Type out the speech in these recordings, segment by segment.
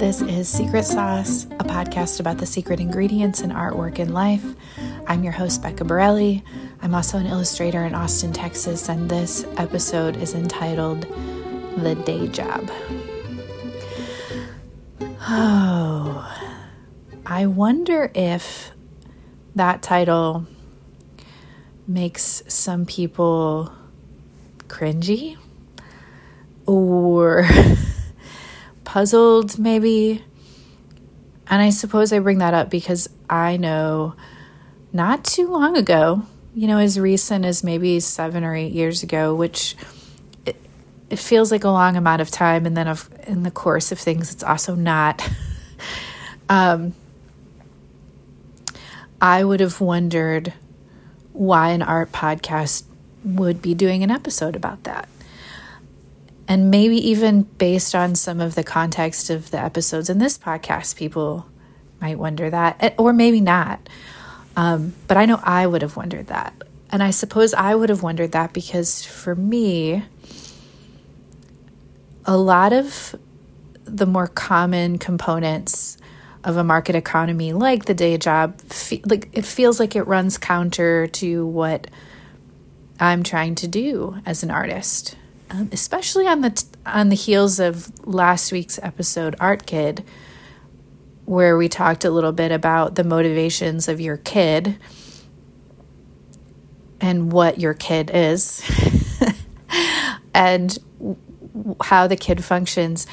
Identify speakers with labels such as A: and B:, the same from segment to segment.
A: This is Secret Sauce, a podcast about the secret ingredients in artwork and life. I'm your host, Becca Borrelli. I'm also an illustrator in Austin, Texas, and this episode is entitled The Day Job. Oh, I wonder if that title makes some people cringy or puzzled, maybe. And I suppose I bring that up because I know not too long ago, you know, as recent as maybe seven or eight years ago, which it, it feels like a long amount of time. And then of, in the course of things, it's also not. um, I would have wondered why an art podcast would be doing an episode about that and maybe even based on some of the context of the episodes in this podcast, people might wonder that, eh, or maybe not. Um, but I know I would have wondered that. And I suppose I would have wondered that because for me, a lot of the more common components of a market economy, like the day job, like it feels like it runs counter to what I'm trying to do as an artist um, especially on the t- on the heels of last week's episode, Art Kid, where we talked a little bit about the motivations of your kid and what your kid is, and how the kid functions.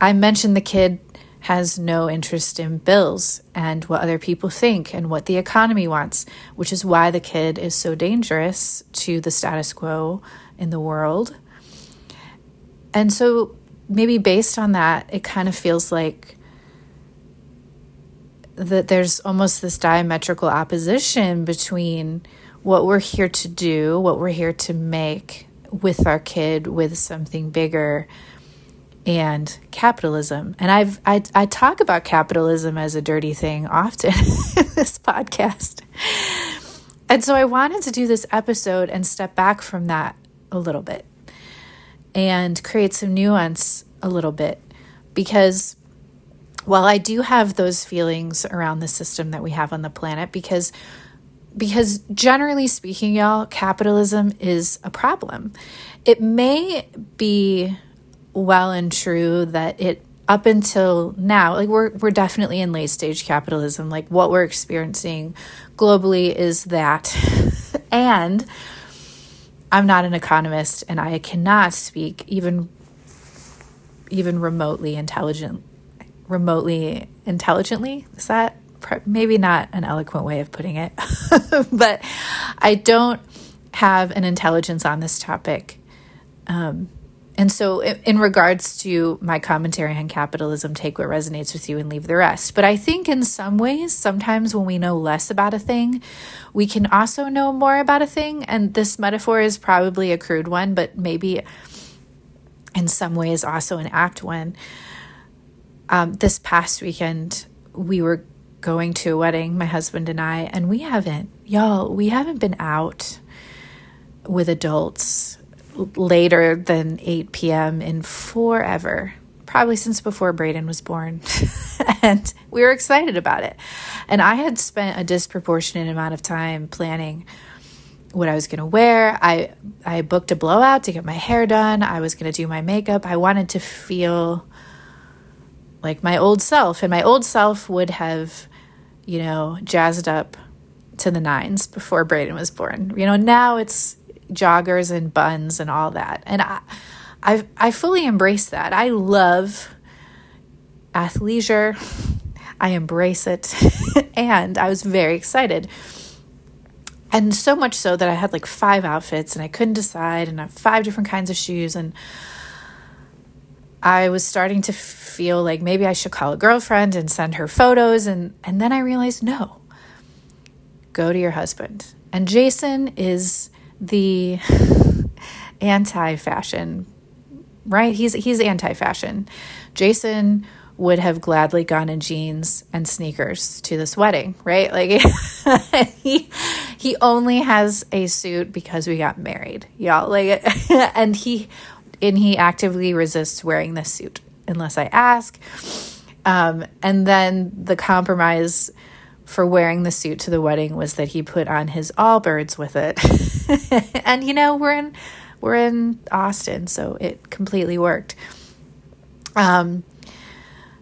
A: I mentioned the kid has no interest in bills and what other people think and what the economy wants, which is why the kid is so dangerous to the status quo in the world. And so, maybe based on that, it kind of feels like that there's almost this diametrical opposition between what we're here to do, what we're here to make with our kid, with something bigger, and capitalism. And I've I, I talk about capitalism as a dirty thing often in this podcast. And so I wanted to do this episode and step back from that a little bit and create some nuance a little bit because while I do have those feelings around the system that we have on the planet because because generally speaking y'all capitalism is a problem. It may be well and true that it up until now like we're we're definitely in late stage capitalism like what we're experiencing globally is that and I'm not an economist and I cannot speak even even remotely intelligent remotely intelligently. Is that maybe not an eloquent way of putting it but I don't have an intelligence on this topic. Um, and so, in regards to my commentary on capitalism, take what resonates with you and leave the rest. But I think in some ways, sometimes when we know less about a thing, we can also know more about a thing. And this metaphor is probably a crude one, but maybe in some ways also an apt one. Um, this past weekend, we were going to a wedding, my husband and I, and we haven't, y'all, we haven't been out with adults later than 8 p.m. in forever, probably since before Braden was born. and we were excited about it. And I had spent a disproportionate amount of time planning what I was going to wear. I I booked a blowout to get my hair done. I was going to do my makeup. I wanted to feel like my old self and my old self would have, you know, jazzed up to the nines before Braden was born. You know, now it's joggers and buns and all that. And I, I, I fully embrace that. I love athleisure. I embrace it. and I was very excited. And so much so that I had like five outfits and I couldn't decide, and I have five different kinds of shoes. And I was starting to feel like maybe I should call a girlfriend and send her photos. And, and then I realized no, go to your husband. And Jason is the anti-fashion, right? He's he's anti-fashion. Jason would have gladly gone in jeans and sneakers to this wedding, right? Like he he only has a suit because we got married, y'all. Like and he and he actively resists wearing this suit. unless I ask. Um, and then the compromise for wearing the suit to the wedding was that he put on his Allbirds with it. and you know, we're in we're in Austin, so it completely worked. Um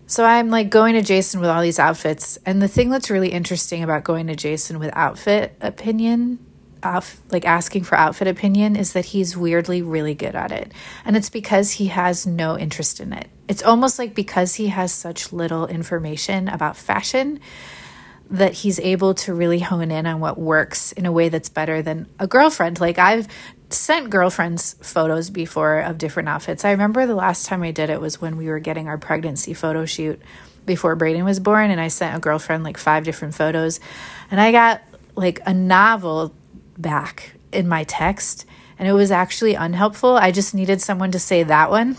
A: so I'm like going to Jason with all these outfits, and the thing that's really interesting about going to Jason with outfit opinion off like asking for outfit opinion is that he's weirdly really good at it. And it's because he has no interest in it. It's almost like because he has such little information about fashion that he's able to really hone in on what works in a way that's better than a girlfriend. Like I've sent girlfriends photos before of different outfits. I remember the last time I did it was when we were getting our pregnancy photo shoot before Braden was born and I sent a girlfriend like five different photos and I got like a novel back in my text and it was actually unhelpful. I just needed someone to say that one.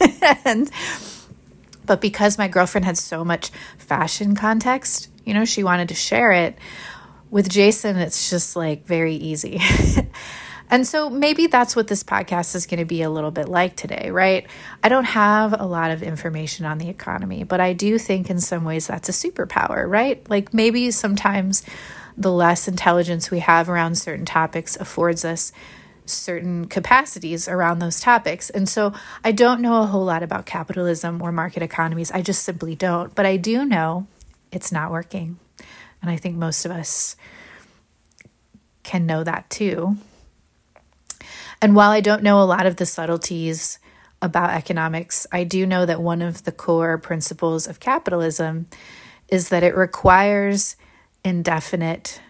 A: and but because my girlfriend had so much fashion context, you know, she wanted to share it with Jason, it's just like very easy. and so maybe that's what this podcast is going to be a little bit like today, right? I don't have a lot of information on the economy, but I do think in some ways that's a superpower, right? Like maybe sometimes the less intelligence we have around certain topics affords us certain capacities around those topics. And so I don't know a whole lot about capitalism or market economies. I just simply don't. But I do know it's not working. And I think most of us can know that too. And while I don't know a lot of the subtleties about economics, I do know that one of the core principles of capitalism is that it requires indefinite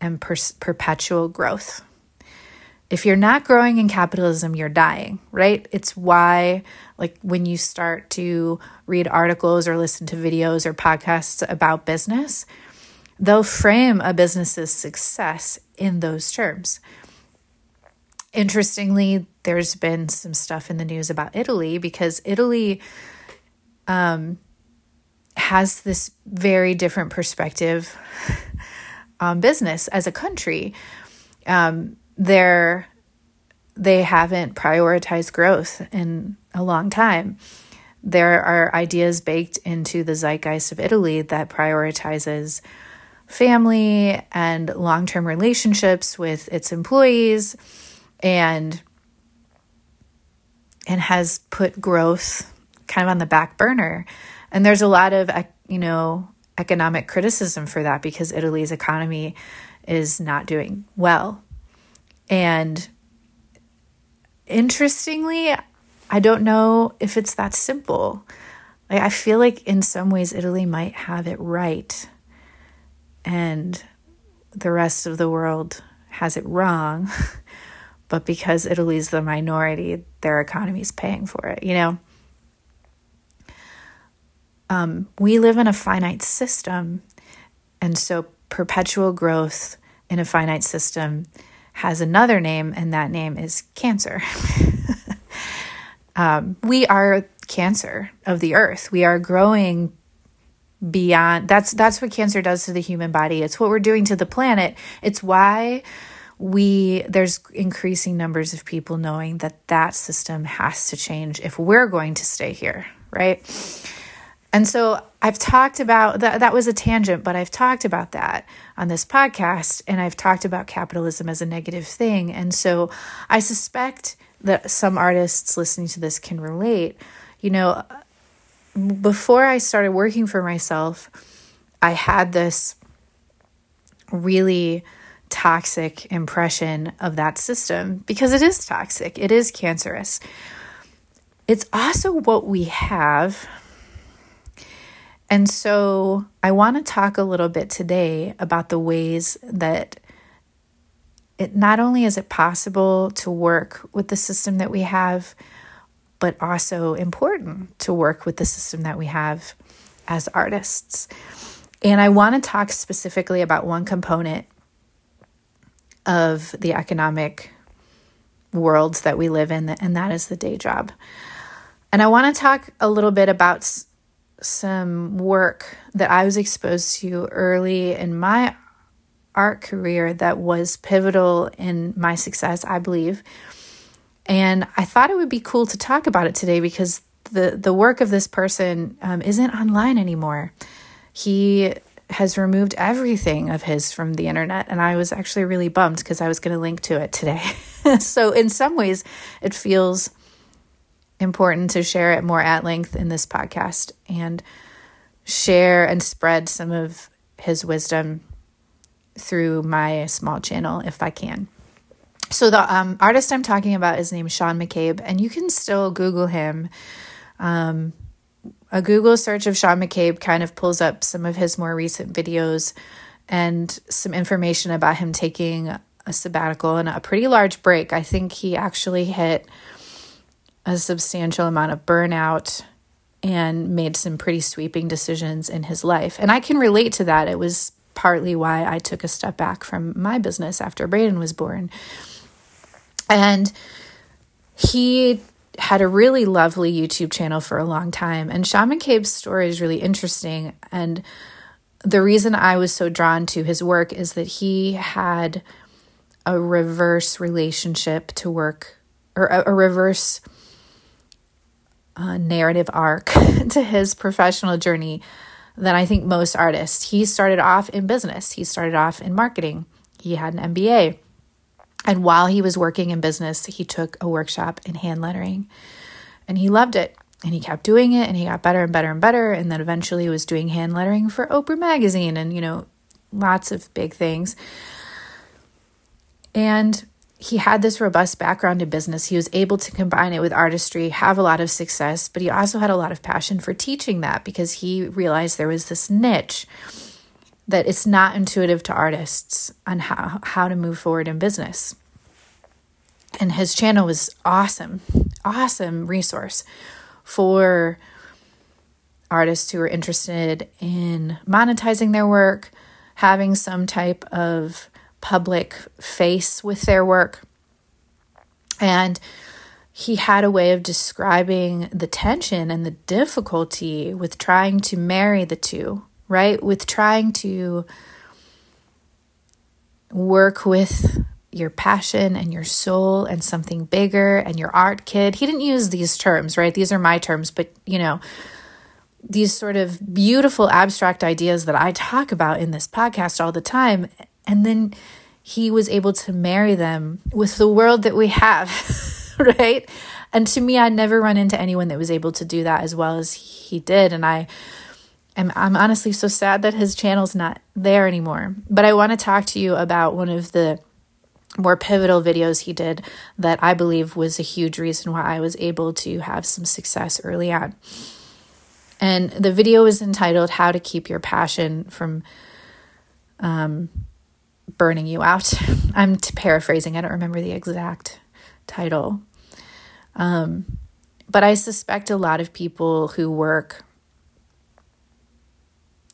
A: and per- perpetual growth. If you're not growing in capitalism, you're dying, right? It's why, like, when you start to read articles or listen to videos or podcasts about business, they'll frame a business's success in those terms. Interestingly, there's been some stuff in the news about Italy because Italy um, has this very different perspective on business as a country. Um, they're they haven't prioritized growth in a long time. There are ideas baked into the zeitgeist of Italy that prioritizes family and long term relationships with its employees and and has put growth kind of on the back burner and there's a lot of, you know, economic criticism for that because Italy's economy is not doing well. And interestingly, I don't know if it's that simple. Like, I feel like in some ways Italy might have it right, and the rest of the world has it wrong. but because Italy's the minority, their economy is paying for it, you know? um, we live in a finite system. And so perpetual growth in a finite system has another name, and that name is cancer. um, we are cancer of the earth. We are growing beyond that's that's what cancer does to the human body it's what we're doing to the planet it's why we there's increasing numbers of people knowing that that system has to change if we're going to stay here right and so I've talked about that, that was a tangent, but I've talked about that on this podcast, and I've talked about capitalism as a negative thing. And so I suspect that some artists listening to this can relate. You know, before I started working for myself, I had this really toxic impression of that system because it is toxic, it is cancerous. It's also what we have and so I want to talk a little bit today about the ways that it not only is it possible to work with the system that we have, but also important to work with the system that we have as artists. And I want to talk specifically about one component of the economic worlds that we live in, and that is the day job. And I want to talk a little bit about some work that I was exposed to early in my art career that was pivotal in my success, I believe. And I thought it would be cool to talk about it today because the the work of this person um, isn't online anymore. He has removed everything of his from the internet, and I was actually really bummed because I was going to link to it today. so, in some ways, it feels important to share it more at length in this podcast and share and spread some of his wisdom through my small channel if I can. So the um, artist I'm talking about is named Sean McCabe, and you can still Google him. Um, a Google search of Sean McCabe kind of pulls up some of his more recent videos and some information about him taking a sabbatical and a pretty large break. I think he actually hit a substantial amount of burnout and made some pretty sweeping decisions in his life. And I can relate to that. It was partly why I took a step back from my business after Braden was born. And he had a really lovely YouTube channel for a long time. And Sean McCabe's story is really interesting. And the reason I was so drawn to his work is that he had a reverse relationship to work, or a, a reverse uh, narrative arc to his professional journey than I think most artists. He started off in business, he started off in marketing, he had an MBA. And while he was working in business, he took a workshop in hand lettering and he loved it. And he kept doing it and he got better and better and better. And then eventually was doing hand lettering for Oprah Magazine and, you know, lots of big things. And he had this robust background in business. He was able to combine it with artistry, have a lot of success, but he also had a lot of passion for teaching that because he realized there was this niche that it's not intuitive to artists on how, how to move forward in business. And his channel was awesome, awesome resource for artists who are interested in monetizing their work, having some type of public face with their work. And he had a way of describing the tension and the difficulty with trying to marry the two, right? With trying to work with your passion and your soul and something bigger and your art kid. He didn't use these terms, right? These are my terms, but you know, these sort of beautiful abstract ideas that I talk about in this podcast all the time and then he was able to marry them with the world that we have, right? And to me, I never run into anyone that was able to do that as well as he did. And I am I'm honestly so sad that his channel's not there anymore. But I want to talk to you about one of the more pivotal videos he did that I believe was a huge reason why I was able to have some success early on. And the video is entitled How to Keep Your Passion from um, burning you out. I'm paraphrasing, I don't remember the exact title. Um, but I suspect a lot of people who work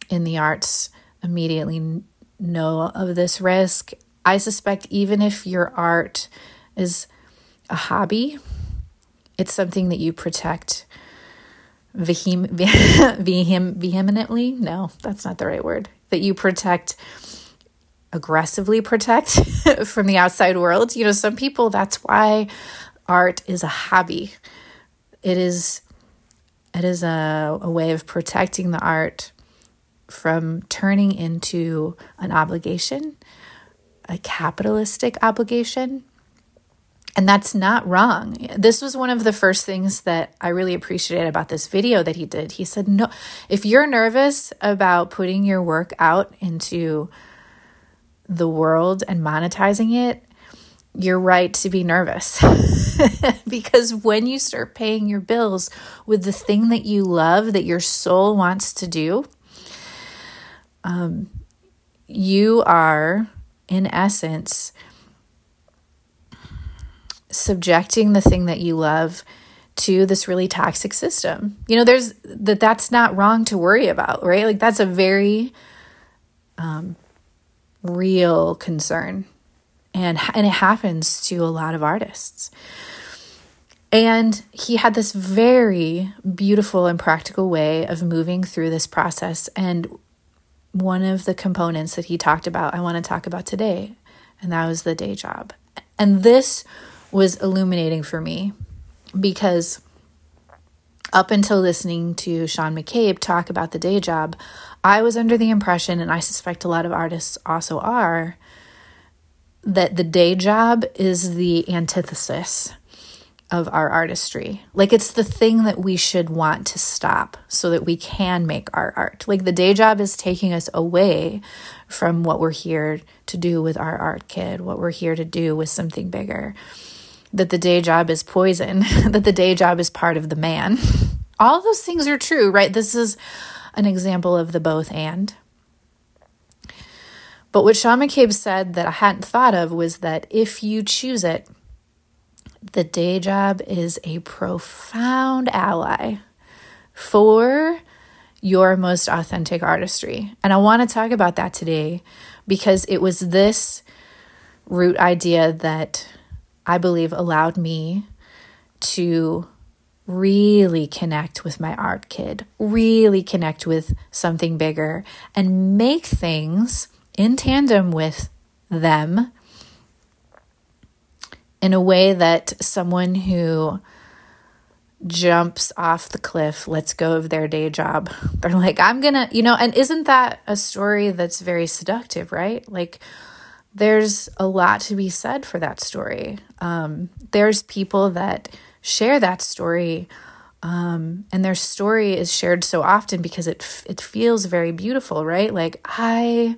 A: in the arts immediately know of this risk. I suspect even if your art is a hobby, it's something that you protect vehem- vehem- vehemently. No, that's not the right word. That you protect aggressively protect from the outside world. You know, some people, that's why art is a hobby. It is it is a, a way of protecting the art from turning into an obligation, a capitalistic obligation. And that's not wrong. This was one of the first things that I really appreciated about this video that he did. He said, No, if you're nervous about putting your work out into the world and monetizing it, you're right to be nervous. because when you start paying your bills with the thing that you love, that your soul wants to do, um, you are, in essence, subjecting the thing that you love to this really toxic system. You know, there's that that's not wrong to worry about, right? Like that's a very um, real concern. And, and it happens to a lot of artists. And he had this very beautiful and practical way of moving through this process. And one of the components that he talked about, I want to talk about today, and that was the day job. And this was illuminating for me because up until listening to Sean McCabe talk about the day job, I was under the impression, and I suspect a lot of artists also are, that the day job is the antithesis of our artistry. Like it's the thing that we should want to stop so that we can make our art. Like the day job is taking us away from what we're here to do with our art kid, what we're here to do with something bigger. That the day job is poison, that the day job is part of the man. All those things are true, right? This is an example of the both and. But what Sean McCabe said that I hadn't thought of was that if you choose it, the day job is a profound ally for your most authentic artistry. And I want to talk about that today because it was this root idea that I believe allowed me to really connect with my art kid, really connect with something bigger, and make things in tandem with them in a way that someone who jumps off the cliff, lets go of their day job. They're like, I'm gonna, you know, and isn't that a story that's very seductive, right? Like, there's a lot to be said for that story. Um, there's people that share that story, um, and their story is shared so often because it it feels very beautiful, right? Like I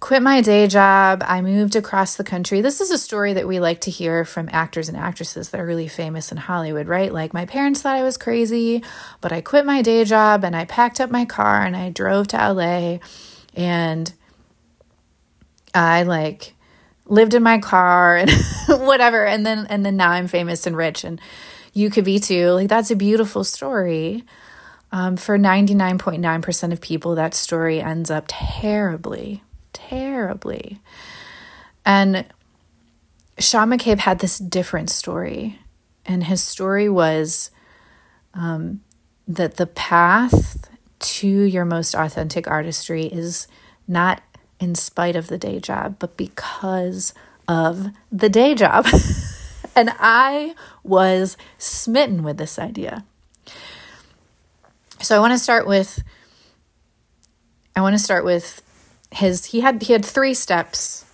A: quit my day job. I moved across the country. This is a story that we like to hear from actors and actresses that are really famous in Hollywood, right? Like, my parents thought I was crazy, but I quit my day job and I packed up my car and I drove to LA and I like lived in my car and whatever. And then, and then now I'm famous and rich and you could be too. Like, that's a beautiful story. Um, for 99.9% of people, that story ends up terribly terribly. And Sean McCabe had this different story. And his story was um, that the path to your most authentic artistry is not in spite of the day job, but because of the day job. and I was smitten with this idea. So I want to start with I want to start with his he had he had three steps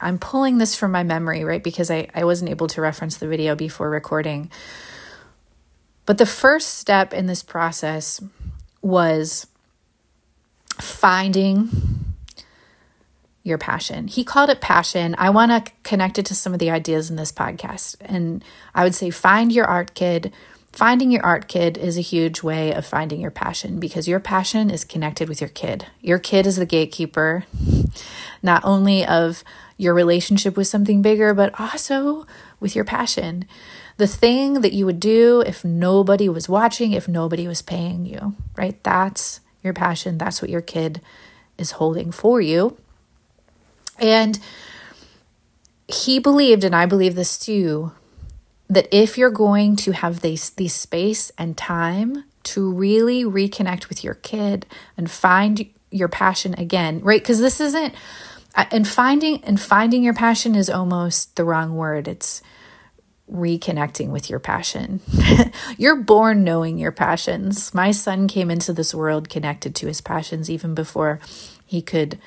A: i'm pulling this from my memory right because i i wasn't able to reference the video before recording but the first step in this process was finding your passion. He called it passion. I want to connect it to some of the ideas in this podcast. And I would say find your art kid, Finding your art kid is a huge way of finding your passion because your passion is connected with your kid. Your kid is the gatekeeper, not only of your relationship with something bigger, but also with your passion. The thing that you would do if nobody was watching, if nobody was paying you, right? That's your passion. That's what your kid is holding for you. And he believed, and I believe this too, that if you're going to have this, this space and time to really reconnect with your kid and find your passion again, right? Because this isn't uh, and finding and finding your passion is almost the wrong word. It's reconnecting with your passion. You're born knowing your passions. My son came into this world connected to his passions even before he could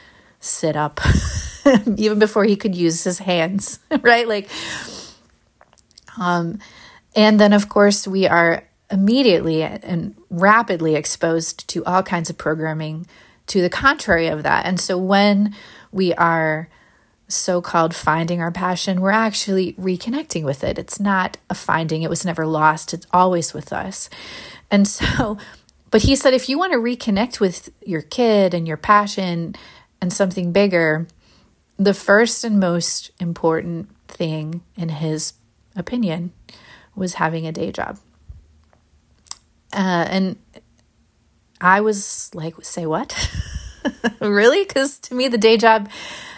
A: sit up, even before he could use his hands, right? Like um, and then, of course, we are immediately and rapidly exposed to all kinds of programming to the contrary of that. And so, when we are so called finding our passion, we're actually reconnecting with it. It's not a finding, it was never lost, it's always with us. And so, but he said if you want to reconnect with your kid and your passion and something bigger, the first and most important thing in his opinion was having a day job. Uh, and I was like, say what? really? Because to me, the day job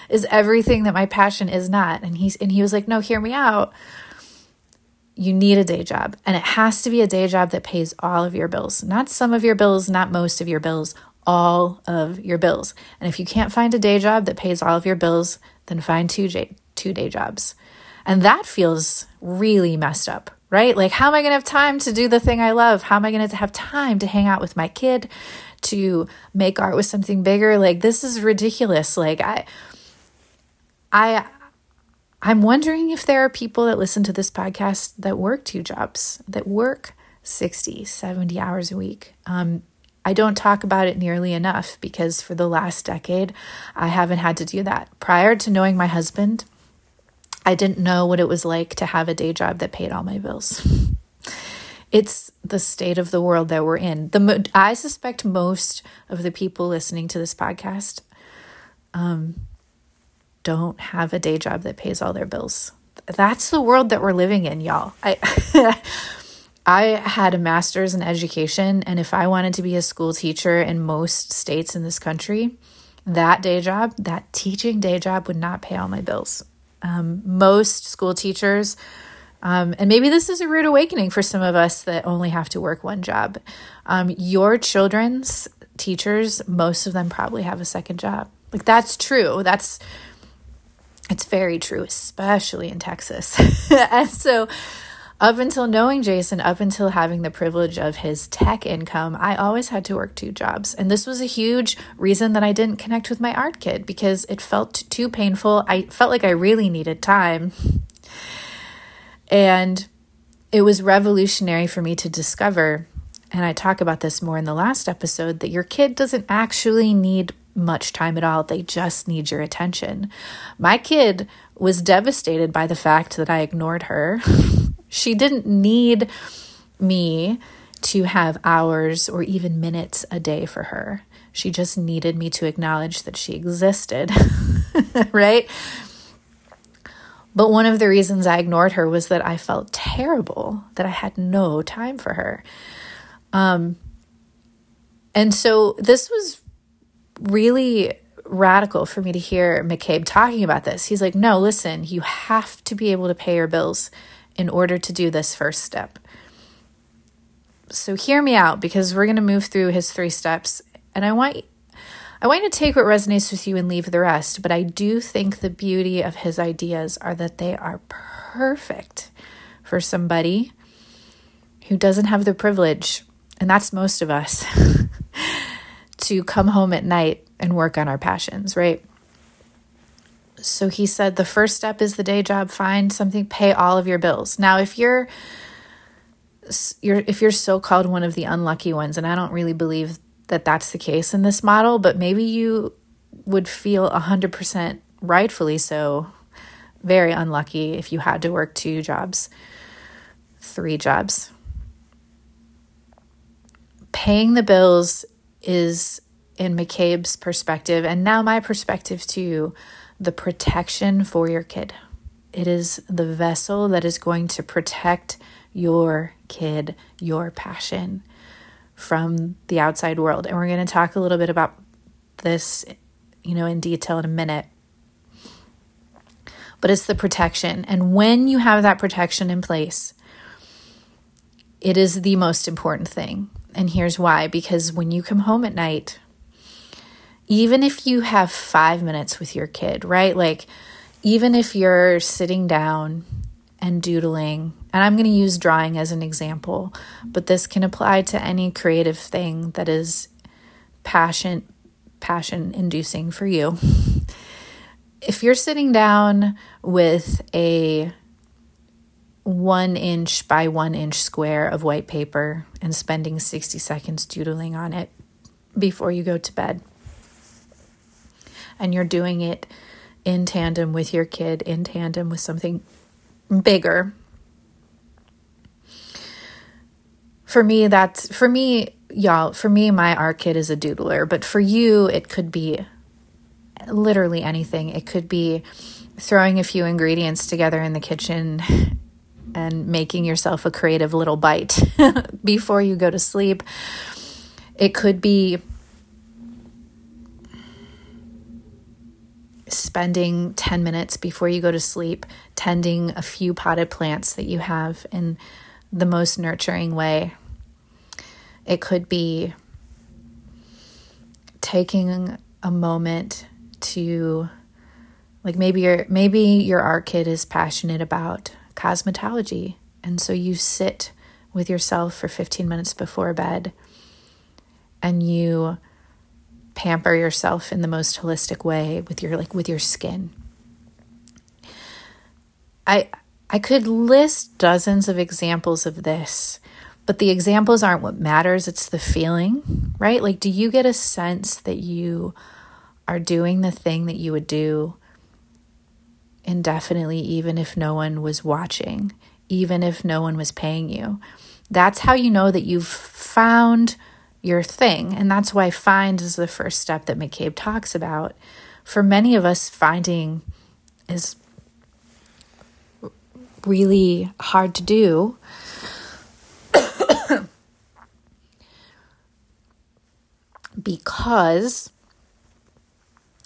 A: is everything that my passion is not. And he's and he was like, no, hear me out. You need a day job, and it has to be a day job that pays all of your bills, not some of your bills, not most of your bills, all of your bills. And if you can't find a day job that pays all of your bills, then find two two day jobs. And that feels really messed up, right? Like, how am I going to have time to do the thing I love? How am I going to have time to hang out with my kid, to make art with something bigger? Like, this is ridiculous. Like, I, I, I'm wondering if there are people that listen to this podcast that work two jobs, that work 60, 70 hours a week. Um, I don't talk about it nearly enough because for the last decade, I haven't had to do that. Prior to knowing my husband, I didn't know what it was like to have a day job that paid all my bills. it's the state of the world that we're in. The I suspect most of the people listening to this podcast um, don't have a day job that pays all their bills. That's the world that we're living in, y'all. I I had a master's in education, and if I wanted to be a school teacher in most states in this country, that day job, that teaching day job, would not pay all my bills. Um, most school teachers, um, and maybe this is a rude awakening for some of us that only have to work one job. Um, your children's teachers, most of them probably have a second job. Like that's true. That's it's very true, especially in Texas. and so up until knowing Jason, up until having the privilege of his tech income, I always had to work two jobs. And this was a huge reason that I didn't connect with my art kid because it felt too painful. I felt like I really needed time. And it was revolutionary for me to discover, and I talk about this more in the last episode, that your kid doesn't actually need much time at all. They just need your attention. My kid was devastated by the fact that I ignored her. She didn't need me to have hours or even minutes a day for her. She just needed me to acknowledge that she existed, right? But one of the reasons I ignored her was that I felt terrible, that I had no time for her. Um, and so this was really radical for me to hear McCabe talking about this. He's like, no, listen, you have to be able to pay your bills in order to do this first step. So hear me out because we're going to move through his three steps and I want I want you to take what resonates with you and leave the rest, but I do think the beauty of his ideas are that they are perfect for somebody who doesn't have the privilege, and that's most of us, to come home at night and work on our passions, right? So he said the first step is the day job, find something, pay all of your bills. Now, if you're you're if you're so called one of the unlucky ones and I don't really believe that that's the case in this model, but maybe you would feel 100% rightfully so very unlucky if you had to work two jobs, three jobs. Paying the bills is in McCabe's perspective and now my perspective too the protection for your kid. It is the vessel that is going to protect your kid, your passion from the outside world. And we're going to talk a little bit about this, you know, in detail in a minute. But it's the protection. And when you have that protection in place, it is the most important thing. And here's why because when you come home at night, even if you have five minutes with your kid, right? Like, even if you're sitting down and doodling, and I'm going to use drawing as an example, but this can apply to any creative thing that is passion passion inducing for you. If you're sitting down with a one inch by one inch square of white paper and spending 60 seconds doodling on it before you go to bed, and you're doing it in tandem with your kid, in tandem with something bigger. For me, that's for me, y'all, for me, my art kid is a doodler, but for you, it could be literally anything. It could be throwing a few ingredients together in the kitchen and making yourself a creative little bite before you go to sleep. It could be spending 10 minutes before you go to sleep tending a few potted plants that you have in the most nurturing way. It could be taking a moment to like maybe your maybe your art kid is passionate about cosmetology And so you sit with yourself for 15 minutes before bed and you pamper yourself in the most holistic way with your like with your skin. I I could list dozens of examples of this, but the examples aren't what matters, it's the feeling, right? Like do you get a sense that you are doing the thing that you would do indefinitely even if no one was watching, even if no one was paying you? That's how you know that you've found your thing. And that's why find is the first step that McCabe talks about. For many of us, finding is really hard to do. because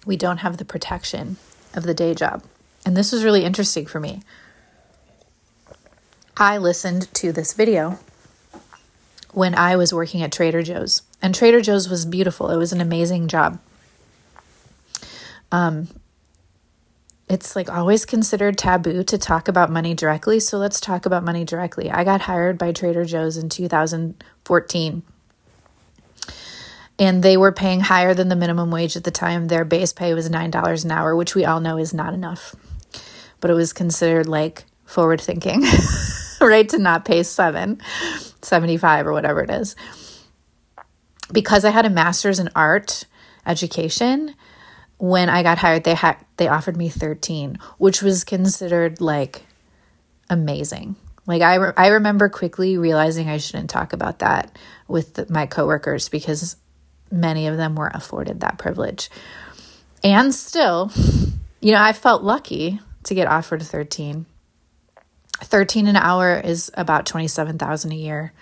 A: we don't have the protection of the day job. And this was really interesting for me. I listened to this video when I was working at Trader Joe's. And Trader Joe's was beautiful. It was an amazing job. Um it's like always considered taboo to talk about money directly, so let's talk about money directly. I got hired by Trader Joe's in 2014. And they were paying higher than the minimum wage at the time. Their base pay was $9 an hour, which we all know is not enough. But it was considered like forward thinking, right? To not pay seven. 75 or whatever it is. Because I had a master's in art education, when I got hired, they had they offered me 13, which was considered like amazing. Like I re- I remember quickly realizing I shouldn't talk about that with the, my coworkers because many of them weren't afforded that privilege. And still, you know, I felt lucky to get offered 13. 13 an hour is about 27,000 a year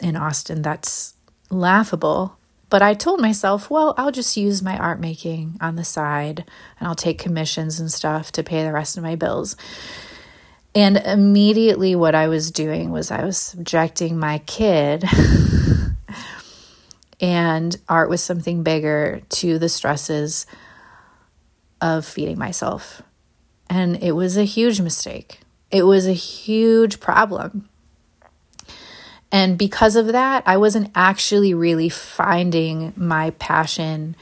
A: in Austin. That's laughable. But I told myself, well, I'll just use my art making on the side and I'll take commissions and stuff to pay the rest of my bills. And immediately, what I was doing was I was subjecting my kid, and art was something bigger, to the stresses of feeding myself. And it was a huge mistake. It was a huge problem. And because of that, I wasn't actually really finding my passion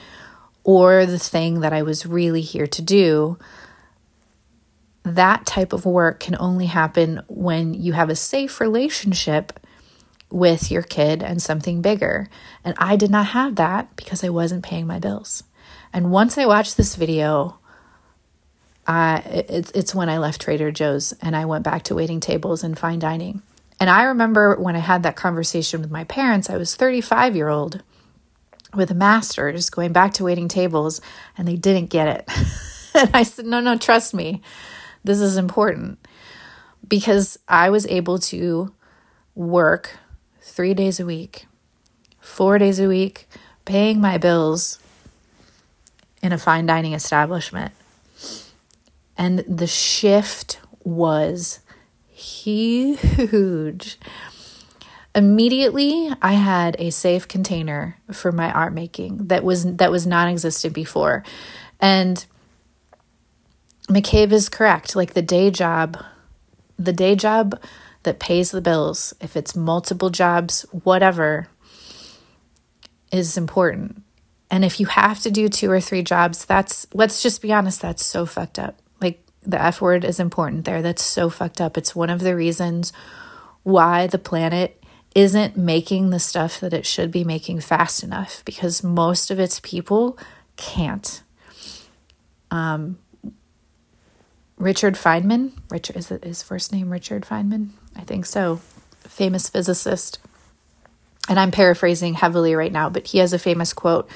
A: or the thing that I was really here to do. That type of work can only happen when you have a safe relationship with your kid and something bigger. And I did not have that because I wasn't paying my bills. And once I watched this video, uh, it, it's when I left Trader Joe's and I went back to waiting tables and fine dining. And I remember when I had that conversation with my parents, I was 35 year old with a master's going back to waiting tables and they didn't get it. and I said, no, no, trust me. This is important because I was able to work three days a week, four days a week, paying my bills in a fine dining establishment and the shift was huge. Immediately, I had a safe container for my art making that was that was non-existent before. And McCabe is correct. Like the day job, the day job that pays the bills, if it's multiple jobs, whatever, is important. And if you have to do two or three jobs, that's, let's just be honest, that's so fucked up the F word is important there. That's so fucked up. It's one of the reasons why the planet isn't making the stuff that it should be making fast enough because most of its people can't. Um, Richard Feynman, Richard is it his first name Richard Feynman? I think so. Famous physicist. And I'm paraphrasing heavily right now, but he has a famous quote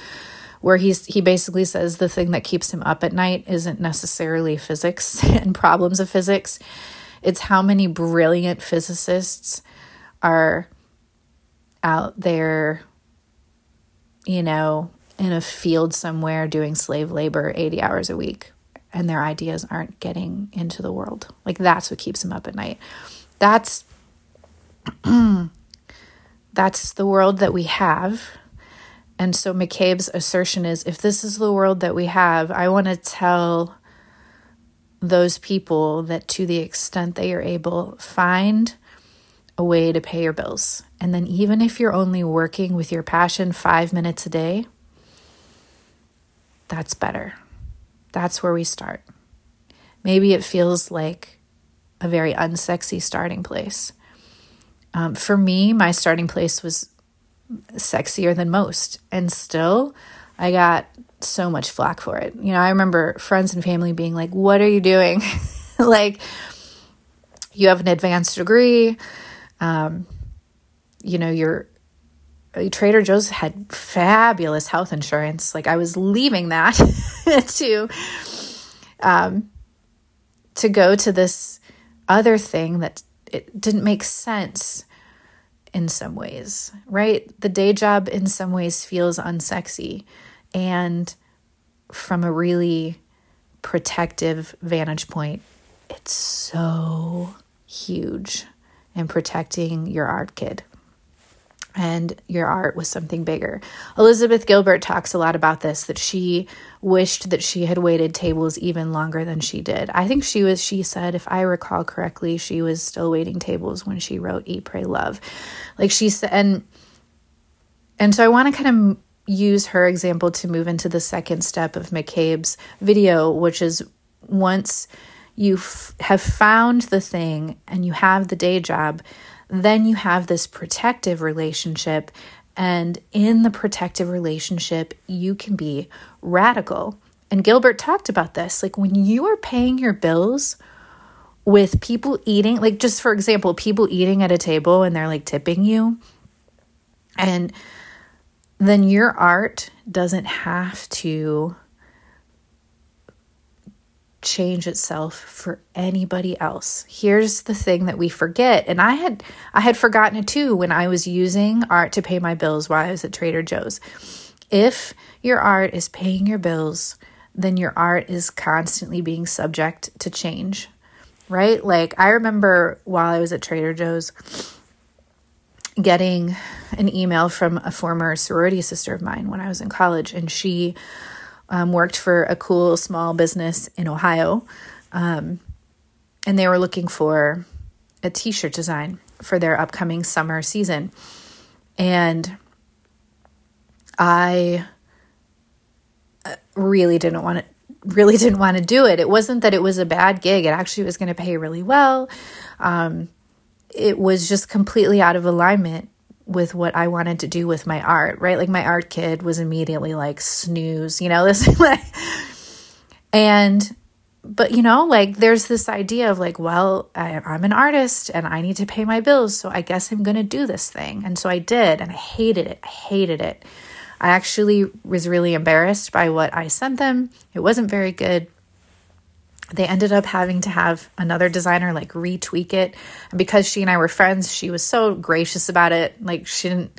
A: where he's he basically says the thing that keeps him up at night isn't necessarily physics and problems of physics. It's how many brilliant physicists are out there, you know, in a field somewhere doing slave labor 80 hours a week and their ideas aren't getting into the world. Like that's what keeps him up at night. That's that's the world that we have and so McCabe's assertion is if this is the world that we have, I want to tell those people that, to the extent they are able, find a way to pay your bills. And then, even if you're only working with your passion five minutes a day, that's better. That's where we start. Maybe it feels like a very unsexy starting place. Um, for me, my starting place was sexier than most. And still, I got so much flack for it. You know, I remember friends and family being like, What are you doing? like, you have an advanced degree. Um, you know, your Trader Joe's had fabulous health insurance. Like I was leaving that to um, to go to this other thing that it didn't make sense in some ways, right? The day job in some ways feels unsexy. And from a really protective vantage point, it's so huge in protecting your art kid and your art was something bigger. Elizabeth Gilbert talks a lot about this that she wished that she had waited tables even longer than she did. I think she was she said if I recall correctly she was still waiting tables when she wrote Eat Pray Love. Like she said and and so I want to kind of use her example to move into the second step of McCabe's video which is once you f- have found the thing and you have the day job then you have this protective relationship. And in the protective relationship, you can be radical. And Gilbert talked about this. Like when you are paying your bills with people eating, like just for example, people eating at a table and they're like tipping you, and then your art doesn't have to change itself for anybody else. Here's the thing that we forget and I had I had forgotten it too when I was using art to pay my bills while I was at Trader Joe's. If your art is paying your bills, then your art is constantly being subject to change. Right? Like I remember while I was at Trader Joe's getting an email from a former sorority sister of mine when I was in college and she um, worked for a cool small business in Ohio. Um, and they were looking for a t shirt design for their upcoming summer season. And I uh, really didn't want to really didn't want to do it. It wasn't that it was a bad gig. It actually was going to pay really well. Um, it was just completely out of alignment with what I wanted to do with my art, right? Like my art kid was immediately like snooze, you know, this like and but you know, like there's this idea of like, well, I, I'm an artist and I need to pay my bills, so I guess I'm to do this thing. And so I did, and I hated it. I hated it. I actually was really embarrassed by what I sent them. It wasn't very good they ended up having to have another designer like retweak it. And because she and I were friends, she was so gracious about it. Like she didn't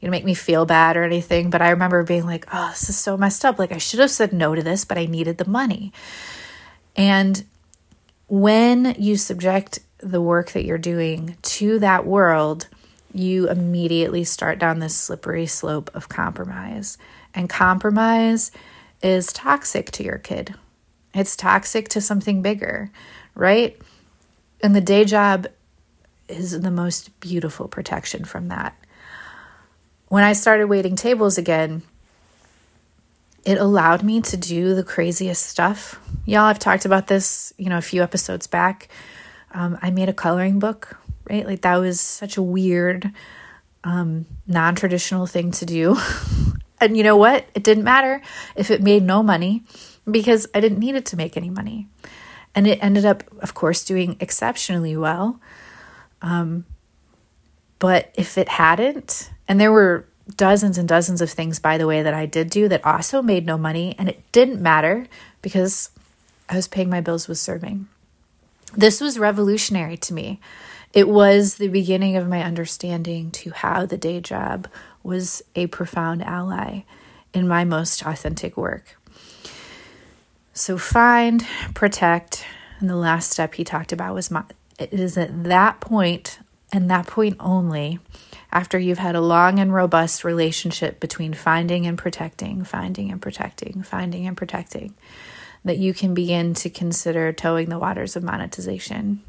A: you know make me feel bad or anything, but I remember being like, "Oh, this is so messed up. Like I should have said no to this, but I needed the money." And when you subject the work that you're doing to that world, you immediately start down this slippery slope of compromise. And compromise is toxic to your kid it's toxic to something bigger, right? And the day job is the most beautiful protection from that. When I started waiting tables again, it allowed me to do the craziest stuff. Y'all, I've talked about this, you know, a few episodes back. Um, I made a coloring book, right? Like that was such a weird, um, non traditional thing to do. and you know what? It didn't matter if it made no money because I didn't need it to make any money. And it ended up, of course, doing exceptionally well. Um, but if it hadn't, and there were dozens and dozens of things, by the way, that I did do that also made no money, and it didn't matter because I was paying my bills with serving. This was revolutionary to me. It was the beginning of my understanding to how the day job was a profound ally in my most authentic work. So find, protect, and the last step he talked about was my, it is at that point and that point only after you've had a long and robust relationship between finding and protecting, finding and protecting, finding and protecting, that you can begin to consider towing the waters of monetization.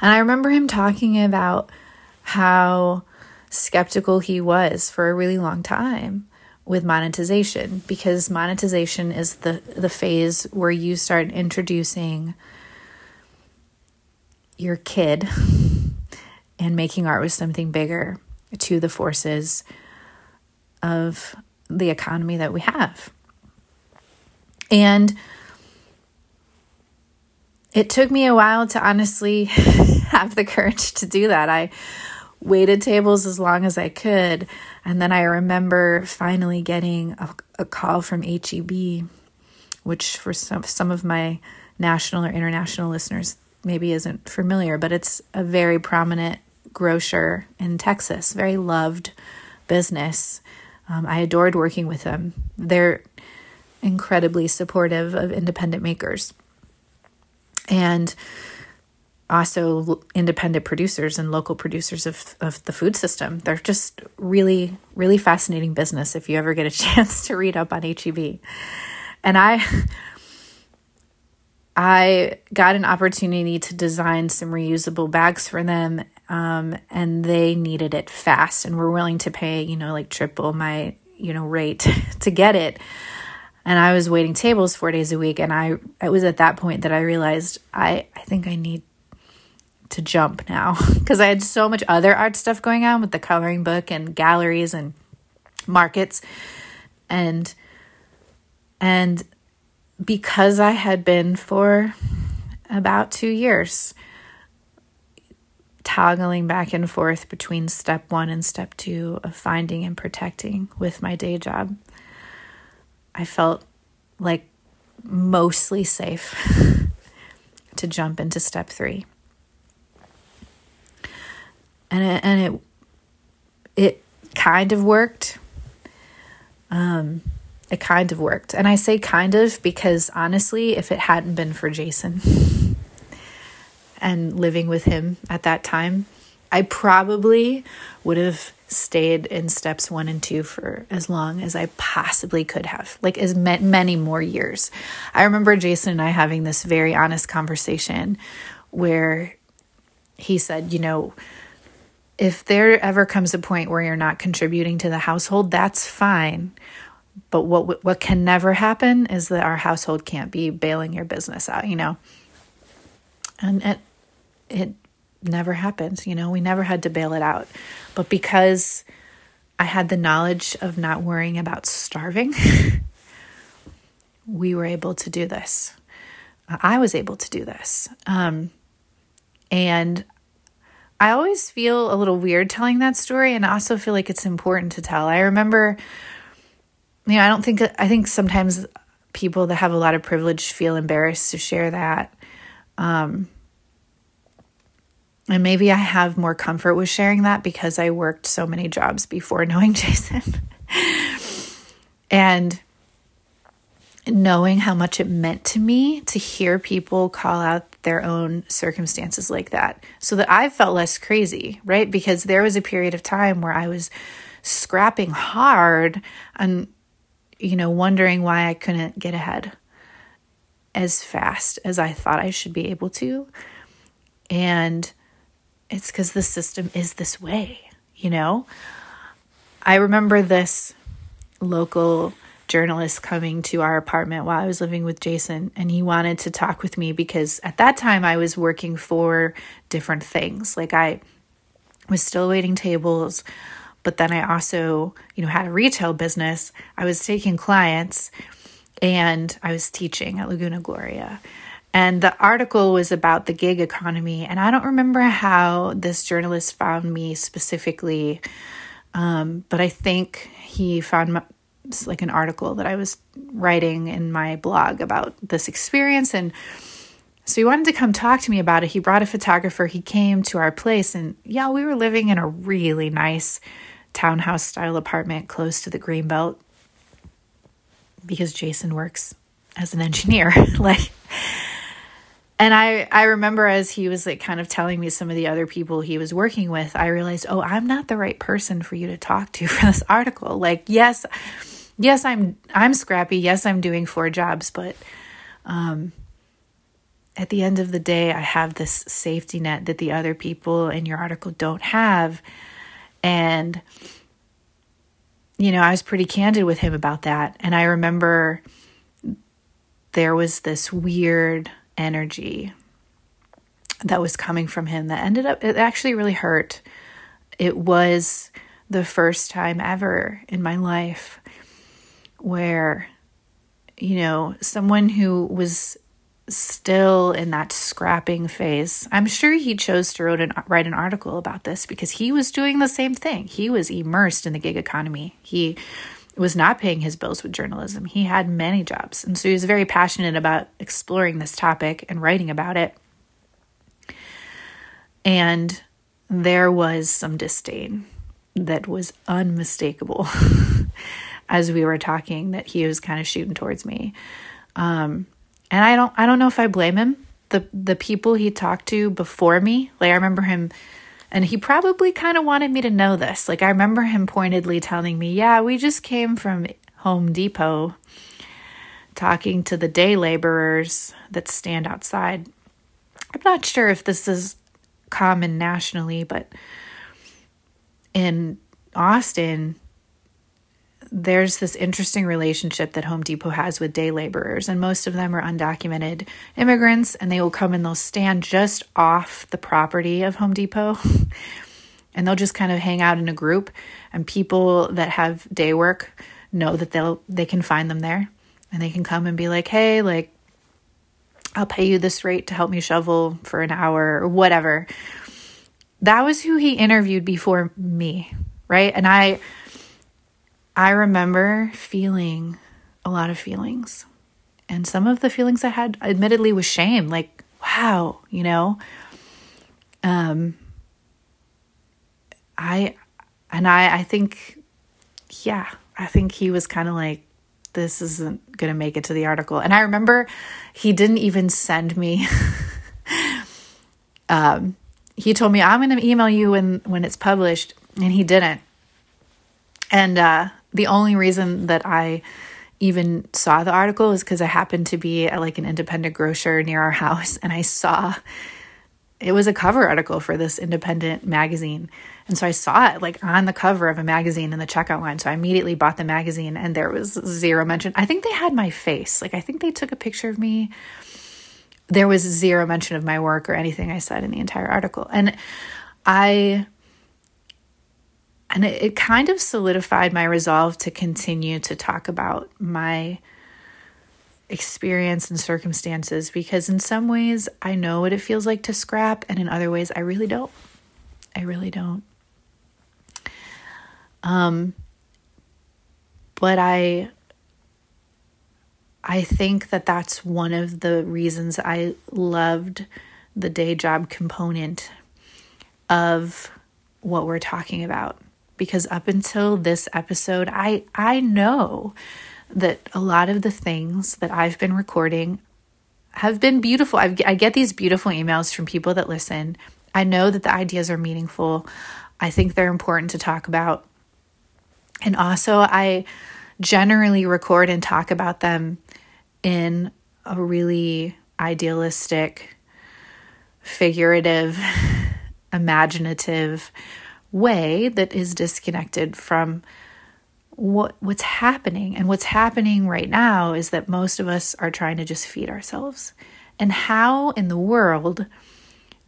A: And I remember him talking about how skeptical he was for a really long time with monetization because monetization is the the phase where you start introducing your kid and making art with something bigger to the forces of the economy that we have. And it took me a while to honestly have the courage to do that. I waited tables as long as I could. And then I remember finally getting a, a call from HEB, which for some, some of my national or international listeners maybe isn't familiar, but it's a very prominent grocer in Texas, very loved business. Um, I adored working with them. They're incredibly supportive of independent makers. And also independent producers and local producers of, of the food system. They're just really, really fascinating business if you ever get a chance to read up on HEB. And I I got an opportunity to design some reusable bags for them, um, and they needed it fast and were willing to pay, you know, like triple my, you know, rate to get it. And I was waiting tables four days a week, and I it was at that point that I realized I I think I need to jump now because I had so much other art stuff going on with the coloring book and galleries and markets. And and because I had been for about 2 years toggling back and forth between step 1 and step 2 of finding and protecting with my day job I felt like mostly safe to jump into step 3 and it, and it it kind of worked. Um, it kind of worked, and I say kind of because honestly, if it hadn't been for Jason and living with him at that time, I probably would have stayed in steps one and two for as long as I possibly could have, like as many more years. I remember Jason and I having this very honest conversation where he said, you know, if there ever comes a point where you're not contributing to the household, that's fine. But what what can never happen is that our household can't be bailing your business out, you know. And it it never happened, you know. We never had to bail it out. But because I had the knowledge of not worrying about starving, we were able to do this. I was able to do this. Um, and I always feel a little weird telling that story and I also feel like it's important to tell. I remember you know, I don't think I think sometimes people that have a lot of privilege feel embarrassed to share that. Um and maybe I have more comfort with sharing that because I worked so many jobs before knowing Jason. and knowing how much it meant to me to hear people call out their own circumstances like that so that I felt less crazy, right? Because there was a period of time where I was scrapping hard and, you know, wondering why I couldn't get ahead as fast as I thought I should be able to. And it's because the system is this way, you know? I remember this local journalist coming to our apartment while I was living with Jason, and he wanted to talk with me because at that time I was working for different things. Like I was still waiting tables, but then I also, you know, had a retail business. I was taking clients and I was teaching at Laguna Gloria. And the article was about the gig economy. And I don't remember how this journalist found me specifically, um, but I think he found it's like an article that I was writing in my blog about this experience. And so he wanted to come talk to me about it. He brought a photographer. He came to our place, and yeah, we were living in a really nice townhouse style apartment close to the Greenbelt because Jason works as an engineer. like, and I, I remember as he was like kind of telling me some of the other people he was working with, I realized, oh, I'm not the right person for you to talk to for this article. Like, yes, yes, I'm I'm scrappy. Yes, I'm doing four jobs, but um, at the end of the day, I have this safety net that the other people in your article don't have, and you know, I was pretty candid with him about that, and I remember there was this weird energy that was coming from him that ended up it actually really hurt. It was the first time ever in my life where, you know, someone who was still in that scrapping phase. I'm sure he chose to write an, write an article about this because he was doing the same thing. He was immersed in the gig economy. He was not paying his bills with journalism. He had many jobs. And so he was very passionate about exploring this topic and writing about it. And there was some disdain that was unmistakable as we were talking that he was kind of shooting towards me. Um, and I don't I don't know if I blame him. The the people he talked to before me, like I remember him and he probably kind of wanted me to know this. Like I remember him pointedly telling me, "Yeah, we just came from Home Depot talking to the day laborers that stand outside." I'm not sure if this is common nationally, but in Austin, there's this interesting relationship that Home Depot has with day laborers, and most of them are undocumented immigrants, and they will come and they'll stand just off the property of Home Depot. and they'll just kind of hang out in a group and people that have day work know that they'll they can find them there and they can come and be like hey like i'll pay you this rate to help me shovel for an hour or whatever that was who he interviewed before me right and i I remember feeling a lot of feelings. And some of the feelings I had, admittedly, was shame. Like, wow, you know? Um, I, and I, I think, yeah, I think he was kind of like, this isn't going to make it to the article. And I remember he didn't even send me, um, he told me, I'm going to email you when, when it's published. And he didn't. And, uh, the only reason that I even saw the article is because I happened to be at like an independent grocer near our house and I saw it was a cover article for this independent magazine. And so I saw it like on the cover of a magazine in the checkout line. So I immediately bought the magazine and there was zero mention. I think they had my face. Like I think they took a picture of me. There was zero mention of my work or anything I said in the entire article. And I and it, it kind of solidified my resolve to continue to talk about my experience and circumstances because in some ways I know what it feels like to scrap and in other ways I really don't. I really don't. Um but I I think that that's one of the reasons I loved the day job component of what we're talking about because up until this episode, I I know that a lot of the things that I've been recording have been beautiful. I've, I get these beautiful emails from people that listen. I know that the ideas are meaningful. I think they're important to talk about. And also, I generally record and talk about them in a really idealistic, figurative, imaginative way that is disconnected from what what's happening. And what's happening right now is that most of us are trying to just feed ourselves. And how in the world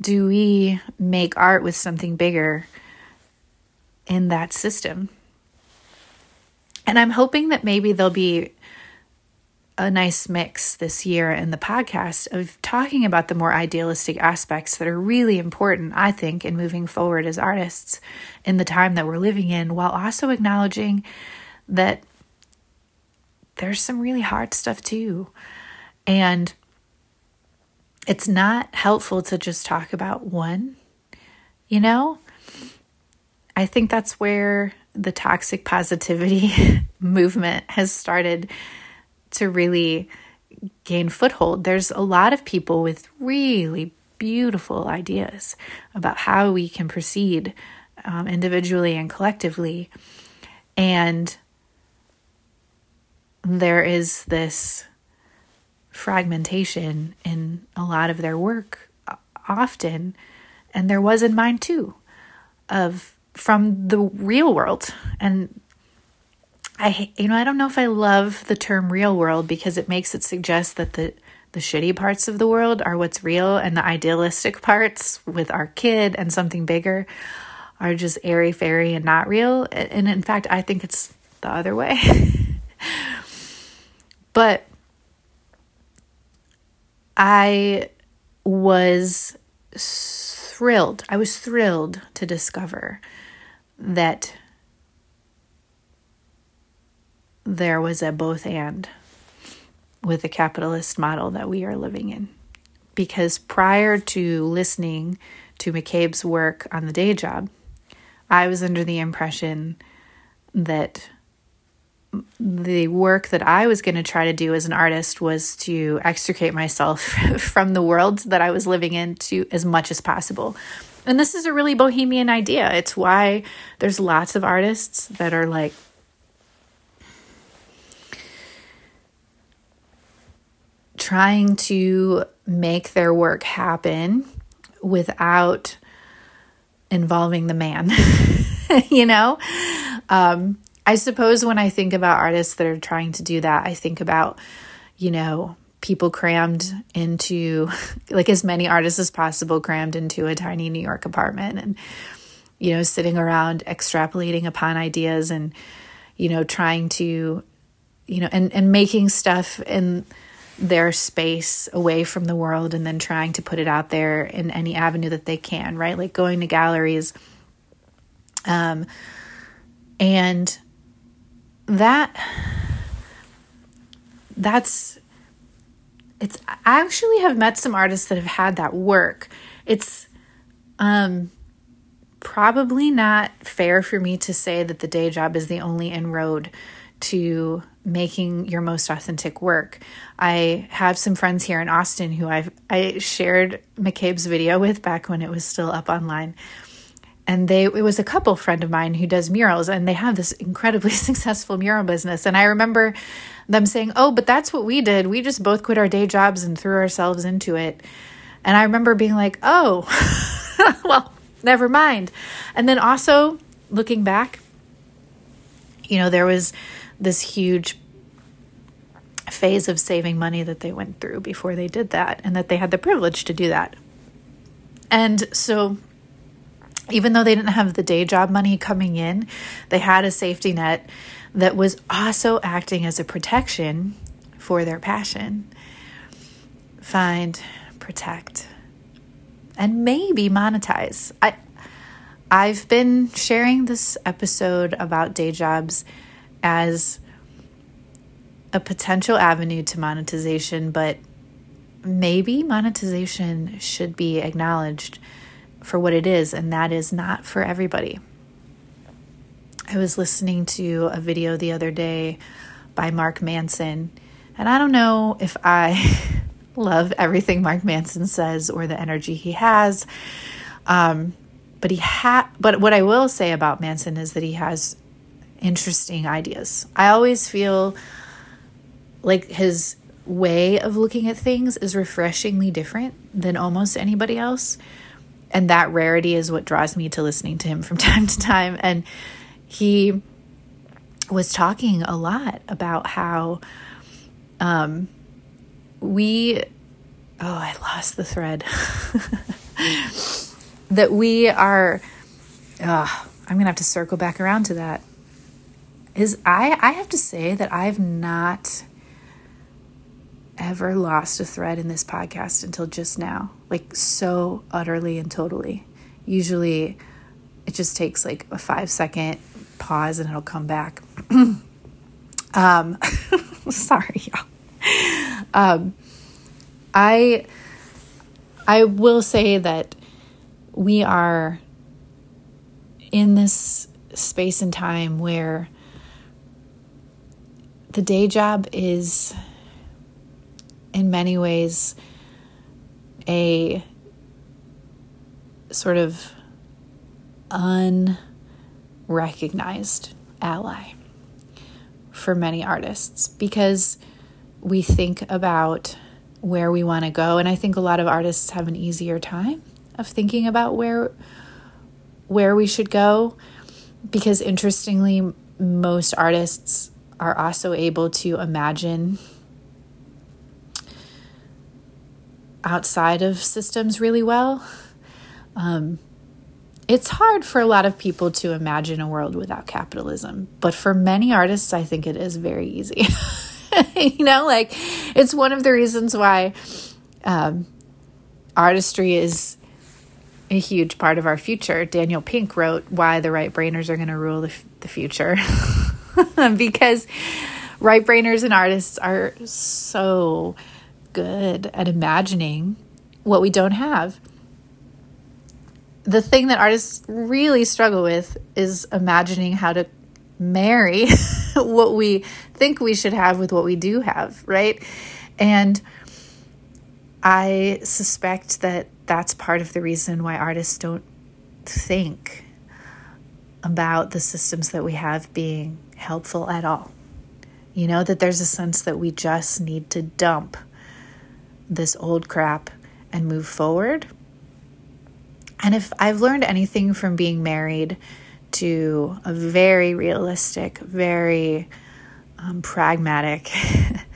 A: do we make art with something bigger in that system? And i'm hoping that maybe there'll be a nice mix this year in the podcast of talking about the more idealistic aspects that are really important, I think, in moving forward as artists in the time that we're living in, while also acknowledging that there's some really hard stuff too. And it's not helpful to just talk about one, you know? I think that's where the toxic positivity movement has started to really gain foothold. There's a lot of people with really beautiful ideas about how we can proceed um, individually and collectively. And there is this fragmentation in a lot of their work often and there was in mine too of from the real world and I you know I don't know if I love the term real world because it makes it suggest that the the shitty parts of the world are what's real and the idealistic parts with our kid and something bigger are just airy fairy and not real and in fact I think it's the other way but I was thrilled. I was thrilled to discover that there was a both and with the capitalist model that we are living in. Because prior to listening to McCabe's work on the day job, I was under the impression that the work that I was going to try to do as an artist was to extricate myself from the world that I was living in to as much as possible. And this is a really bohemian idea. It's why there's lots of artists that are like trying to make their work happen without involving the man. you know? Um, I suppose when I think about artists that are trying to do that, I think about, you know, people crammed into like as many artists as possible crammed into a tiny New York apartment and you know sitting around extrapolating upon ideas and you know trying to you know and and making stuff in their space away from the world and then trying to put it out there in any avenue that they can right like going to galleries um and that that's it's I actually have met some artists that have had that work. It's um probably not fair for me to say that the day job is the only inroad to making your most authentic work. I have some friends here in Austin who I've I shared McCabe's video with back when it was still up online. And they it was a couple friend of mine who does murals and they have this incredibly successful mural business. And i remember them saying oh but that's what we did. We just both quit our day jobs and threw ourselves into it. And i remember being like oh well never mind. And then also looking back you know there was this huge phase of saving money that they went through before they did that and that they had the privilege to do that and so even though they didn't have the day job money coming in, they had a safety net that was also acting as a protection for their passion. Find, protect, and maybe monetize. I I've been sharing this episode about day jobs as a potential avenue to monetization, but maybe monetization should be acknowledged for what it is, and that is not for everybody. I was listening to a video the other day by Mark Manson, and I don't know if I love everything Mark Manson says or the energy he has. Um, but he ha- but what I will say about Manson is that he has interesting ideas. I always feel like his way of looking at things is refreshingly different than almost anybody else. And that rarity is what draws me to listening to him from time to time. And he was talking a lot about how um we oh i lost the thread. That we are i'm gonna have to circle back around to that is i i have to say that i've not ever lost a thread in this podcast until just now. Like, so utterly and totally. Usually, it just takes like a five second pause and it'll come back. um, sorry, y'all. Um, I I will say that we are in this space and time where the day job is in many ways a sort of unrecognized ally. For many artists because we think about where we want to go and I think a lot of artists have an easier time of thinking about where where we should go because interestingly most artists are also able to imagine outside of systems really well. Um, it's hard for a lot of people to imagine a world without capitalism, but for many artists, I think it is very easy. you know, like it's one of the reasons why um, artistry is a huge part of our future. Daniel Pink wrote Why the Right Brainers Are Going to Rule the, F- the Future because right brainers and artists are so good at imagining what we don't have. The thing that artists really struggle with is imagining how to marry what we think we should have with what we do have, right? And I suspect that that's part of the reason why artists don't think about the systems that we have being helpful at all. You know, that there's a sense that we just need to dump this old crap and move forward. And if I've learned anything from being married to a very realistic, very um, pragmatic,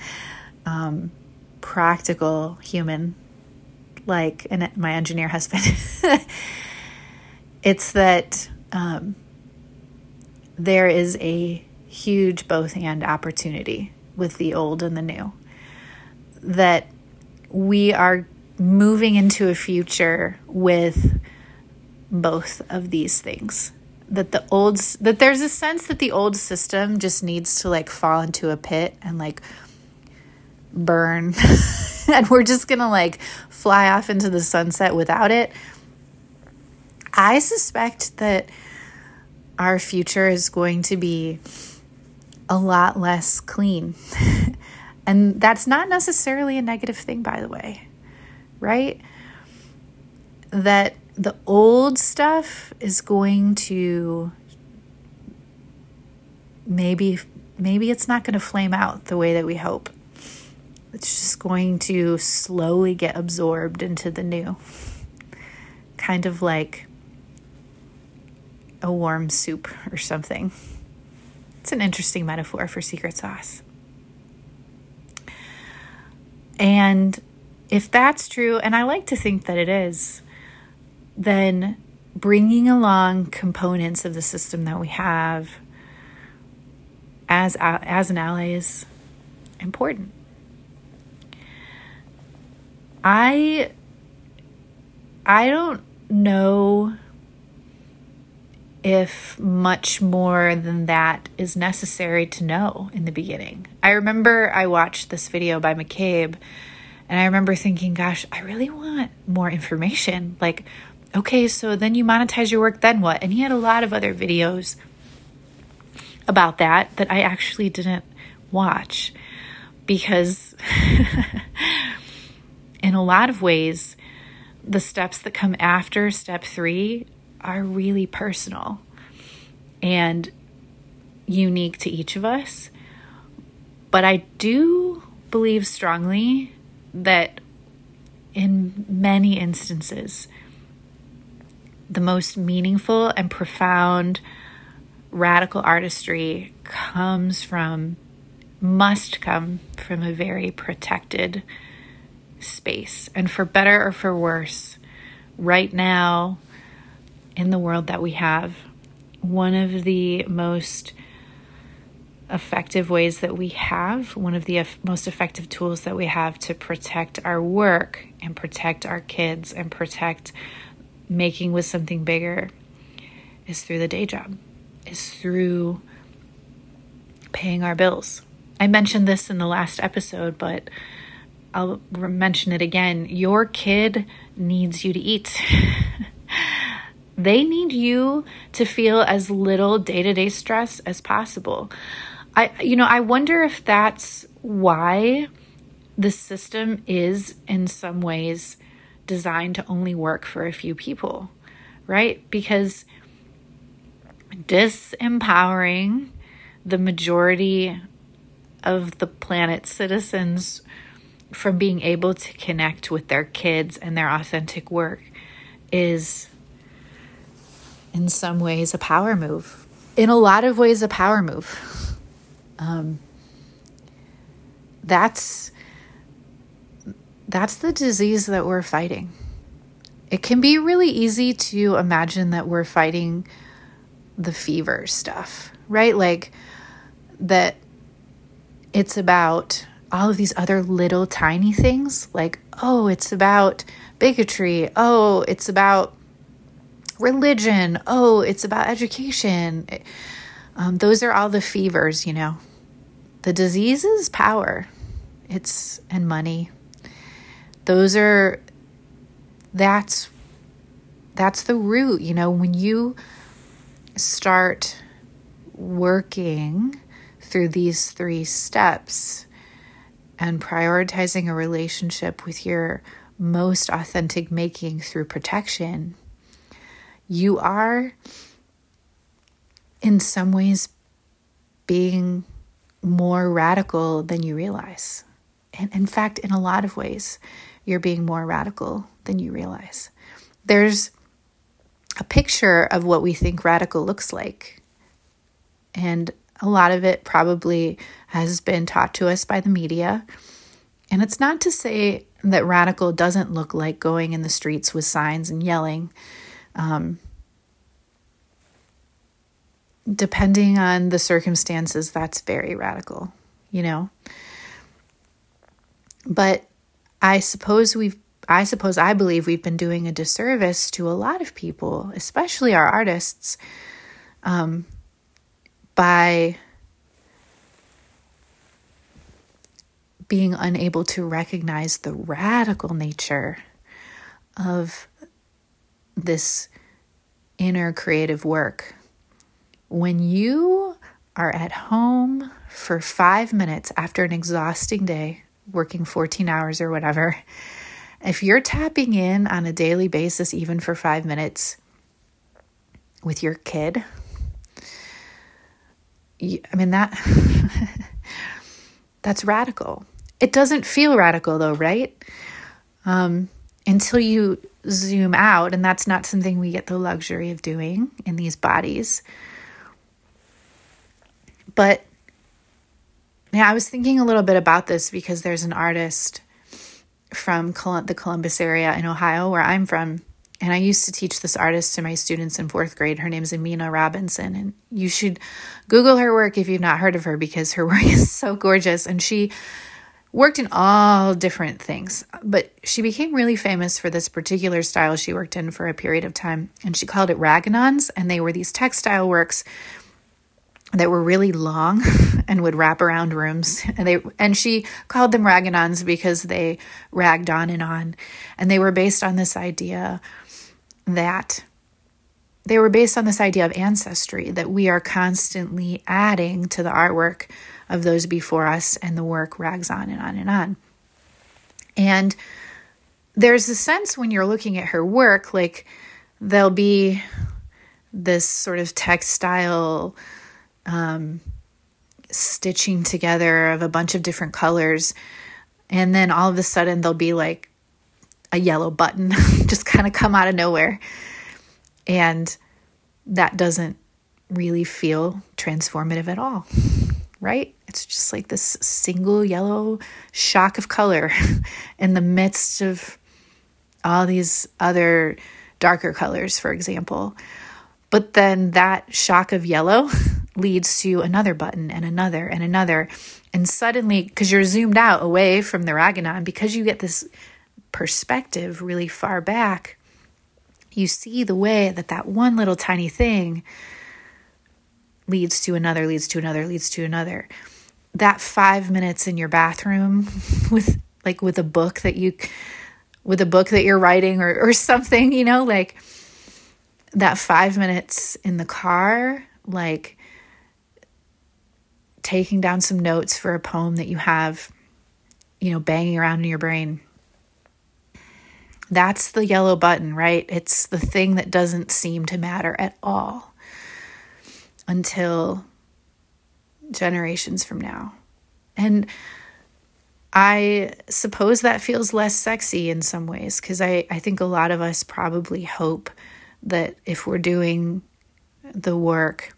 A: um, practical human like an, my engineer husband, it's that um, there is a huge both and opportunity with the old and the new. That we are moving into a future with both of these things. That the old that there's a sense that the old system just needs to like fall into a pit and like burn. And we're just gonna like fly off into the sunset without it. I suspect that our future is going to be a lot less clean And that's not necessarily a negative thing, by the way, right? That the old stuff is going to maybe maybe it's not going to flame out the way that we hope. It's just going to slowly get absorbed into the new. Kind of like a warm soup or something. It's an interesting metaphor for secret sauce. And if that's true, and I like to think that it is, then bringing along components of the system that we have as as an ally is important. I I don't know if much more than that is necessary to know in the beginning. I remember I watched this video by McCabe and I remember thinking, gosh, I really want more information. Like, okay, so then you monetize your work, then what? And he had a lot of other videos about that that I actually didn't watch because, in a lot of ways, the steps that come after step three are really personal and unique to each of us. But I do believe strongly that in many instances, the most meaningful and profound radical artistry comes from, must come from a very protected space. And for better or for worse, right now, in the world that we have, one of the most effective ways that we have, one of the most effective tools that we have to protect our work and protect our kids and protect making with something bigger is through the day job, is through paying our bills. I mentioned this in the last episode, but I'll mention it again. Your kid needs you to eat. They need you to feel as little day to day stress as possible. I, you know, I wonder if that's why the system is in some ways designed to only work for a few people, right? Because disempowering the majority of the planet's citizens from being able to connect with their kids and their authentic work is in some ways a power move. In a lot of ways, a power move. Um, that's that's the disease that we're fighting. It can be really easy to imagine that we're fighting the fever stuff, right? Like that it's about all of these other little tiny things like, oh, it's about bigotry. Oh, it's about religion. Oh, it's about education. Um, those are all the fevers, you know. The disease is power. It's and money. Those are that's that's the root, you know, when you start working through these three steps and prioritizing a relationship with your most authentic making through protection, you are in some ways being more radical than you realize. And in fact, in a lot of ways, you're being more radical than you realize. There's a picture of what we think radical looks like. And a lot of it probably has been taught to us by the media. And it's not to say that radical doesn't look like going in the streets with signs and yelling. Um, depending on the circumstances, that's very radical, you know? But I suppose we've I suppose I believe we've been doing a disservice to a lot of people, especially our artists, um, by being unable to recognize the radical nature of this inner creative work. When you are at home for five minutes after an exhausting day, working 14 hours or whatever, if you're tapping in on a daily basis, even for five minutes with your kid, I mean, that that's radical. It doesn't feel radical though, right? Um, until you zoom out, and that's not something we get the luxury of doing in these bodies. But yeah, I was thinking a little bit about this because there's an artist from the Columbus area in Ohio, where I'm from. And I used to teach this artist to my students in fourth grade. Her name's Aminah Robinson. And you should Google her work if you've not heard of her because her work is so gorgeous. And she worked in all different things, but she became really famous for this particular style she worked in for a period of time. And she called it RagGonNons. And they were these textile works that were really long and would wrap around rooms and they and she called them RagGonNons because they ragged on and on and they were based on this idea that they were based on this idea of ancestry that we are constantly adding to the artwork of those before us and the work rags on and on and on and there's a sense when you're looking at her work like there'll be this sort of textile um, stitching together of a bunch of different colors. And then all of a sudden, there'll be like a yellow button just kind of come out of nowhere. And that doesn't really feel transformative at all, right? It's just like this single yellow shock of color in the midst of all these other darker colors, for example. But then that shock of yellow leads to another button and another and another. And suddenly, because you're zoomed out away from the RagGonNon, because you get this perspective really far back, you see the way that that one little tiny thing leads to another, leads to another, leads to another. That five minutes in your bathroom with like with a book that you with a book that you're writing or, or something, you know, like that five minutes in the car, like taking down some notes for a poem that you have, you know, banging around in your brain. That's the yellow button, right? It's the thing that doesn't seem to matter at all until generations from now. And I suppose that feels less sexy in some ways because I, I think a lot of us probably hope that if we're doing the work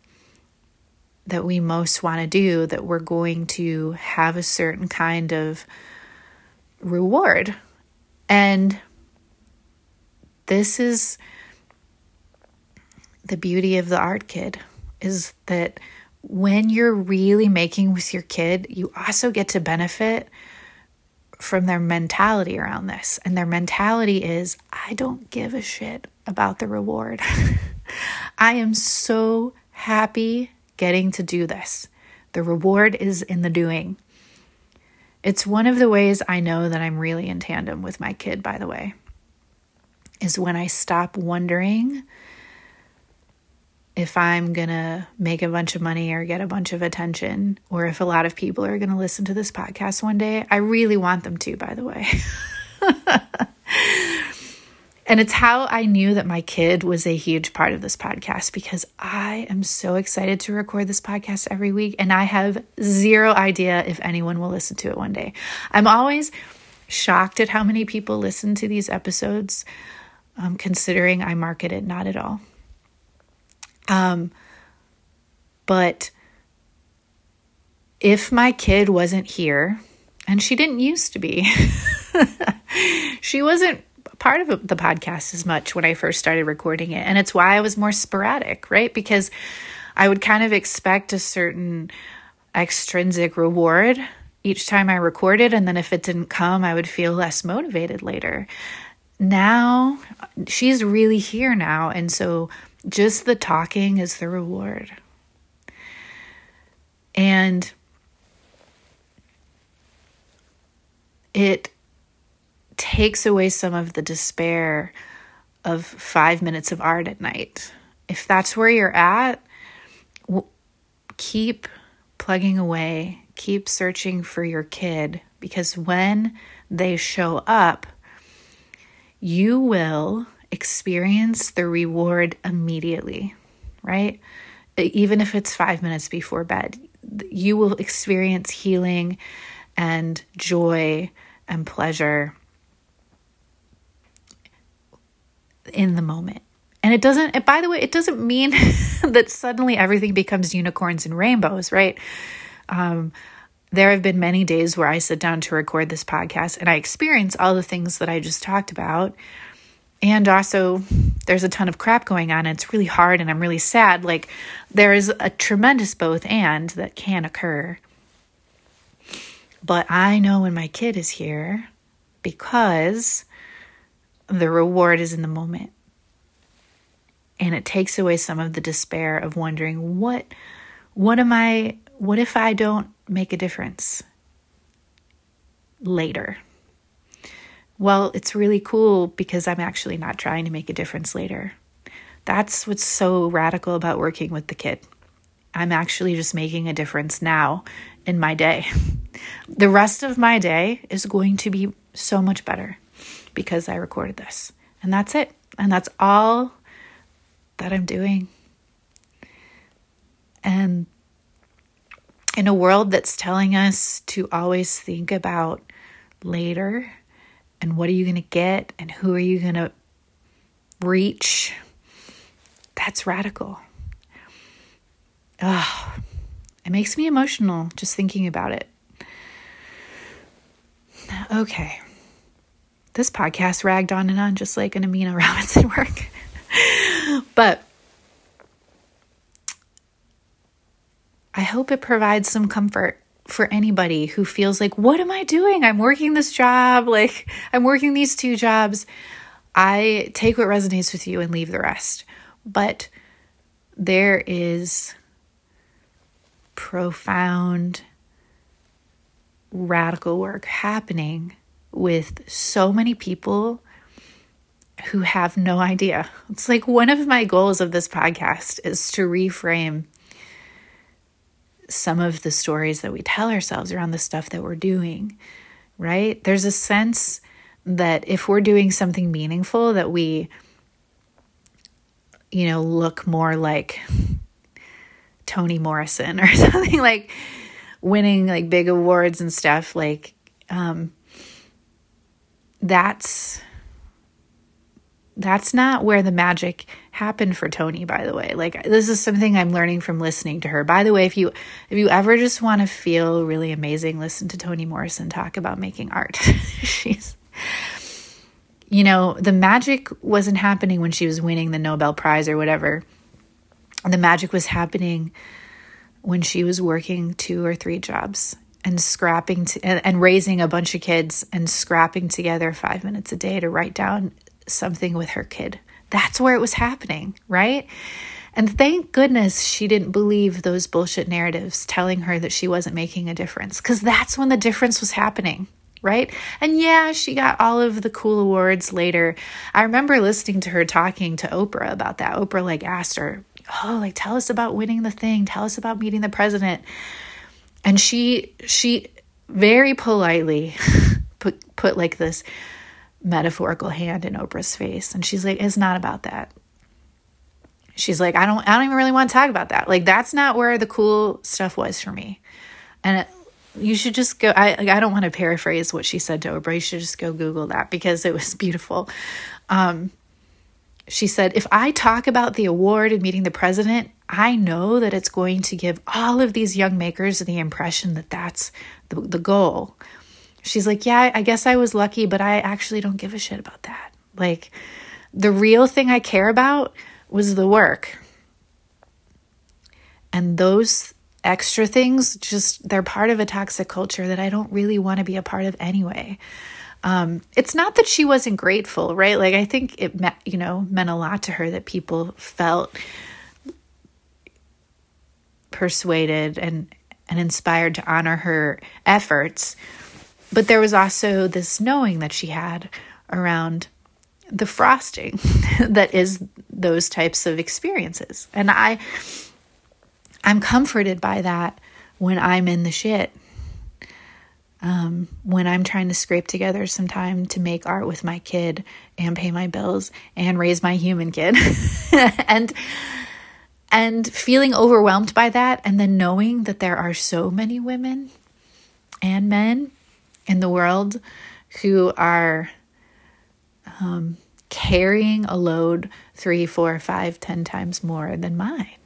A: that we most want to do, that we're going to have a certain kind of reward. And this is the beauty of the art kid is that when you're really making with your kid, you also get to benefit from their mentality around this. And their mentality is I don't give a shit about the reward. I am so happy getting to do this. The reward is in the doing. It's one of the ways I know that I'm really in tandem with my kid, by the way, is when I stop wondering if I'm going to make a bunch of money or get a bunch of attention, or if a lot of people are going to listen to this podcast one day. I really want them to, by the way. and it's how I knew that my kid was a huge part of this podcast because I am so excited to record this podcast every week, and I have zero idea if anyone will listen to it one day. I'm always shocked at how many people listen to these episodes, um, considering I market it not at all. Um, but if my kid wasn't here, and she didn't used to be, she wasn't part of the podcast as much when I first started recording it. And it's why I was more sporadic, right? Because I would kind of expect a certain extrinsic reward each time I recorded. And then if it didn't come, I would feel less motivated later. Now she's really here now. And so just the talking is the reward. And it takes away some of the despair of five minutes of art at night. If that's where you're at, keep plugging away, keep searching for your kid because when they show up, you will experience the reward immediately, right? Even if it's five minutes before bed, you will experience healing and joy and pleasure in the moment. And it doesn't, by the way, it doesn't mean that suddenly everything becomes unicorns and rainbows, right? Um, there have been many days where I sit down to record this podcast and I experience all the things that I just talked about and also there's a ton of crap going on and it's really hard and I'm really sad. Like there is a tremendous both and that can occur. But I know when my kid is here because the reward is in the moment. And it takes away some of the despair of wondering what what am I what if I don't make a difference later? well, it's really cool because I'm actually not trying to make a difference later. That's what's so radical about working with the kid. I'm actually just making a difference now in my day. The rest of my day is going to be so much better because I recorded this. And that's it. And that's all that I'm doing. And in a world that's telling us to always think about later and what are you going to get and who are you going to reach. That's radical. Oh, it makes me emotional just thinking about it. Okay. This podcast ragged on and on just like an Aminah Robinson work. but I hope it provides some comfort for anybody who feels like, what am I doing? I'm working this job, like, I'm working these two jobs. I take what resonates with you and leave the rest. But there is profound, radical work happening with so many people who have no idea. It's like one of my goals of this podcast is to reframe some of the stories that we tell ourselves around the stuff that we're doing, right? There's a sense that if we're doing something meaningful, that we, you know, look more like Toni Morrison or something like winning like big awards and stuff like um that's that's not where the magic happened for Toni, by the way. Like this is something I'm learning from listening to her. By the way if you if you ever just want to feel really amazing listen to Toni Morrison talk about making art. She's you know the magic wasn't happening when she was winning the Nobel prize or whatever. The magic was happening when she was working two or three jobs and scrapping to, and raising a bunch of kids and scrapping together five minutes a day to write down something with her kid. That's where it was happening, right? And thank goodness she didn't believe those bullshit narratives telling her that she wasn't making a difference because that's when the difference was happening, right? And yeah, she got all of the cool awards later. I remember listening to her talking to Oprah about that. Oprah like asked her, oh like tell us about winning the thing tell us about meeting the president and she she very politely put put like this metaphorical hand in Oprah's face. And she's like it's not about that. She's like I don't I don't even really want to talk about that. Like that's not where the cool stuff was for me. And it, you should just go I like, I don't want to paraphrase what she said to Oprah. You should just go google that because it was beautiful. Um she said, If I talk about the award and meeting the president, I know that it's going to give all of these young makers the impression that that's the, the goal. She's like, Yeah, I guess I was lucky, but I actually don't give a shit about that. Like, the real thing I care about was the work. And those extra things just they're part of a toxic culture that I don't really want to be a part of anyway. Um, it's not that she wasn't grateful, right? Like I think it, me- you know, meant a lot to her that people felt persuaded and and inspired to honor her efforts. But there was also this knowing that she had around the frosting that is those types of experiences. And I I'm comforted by that when I'm in the shit um, when I'm trying to scrape together some time to make art with my kid and pay my bills and raise my human kid and and feeling overwhelmed by that and then knowing that there are so many women and men in the world who are um, carrying a load three, four, five, ten times more than mine.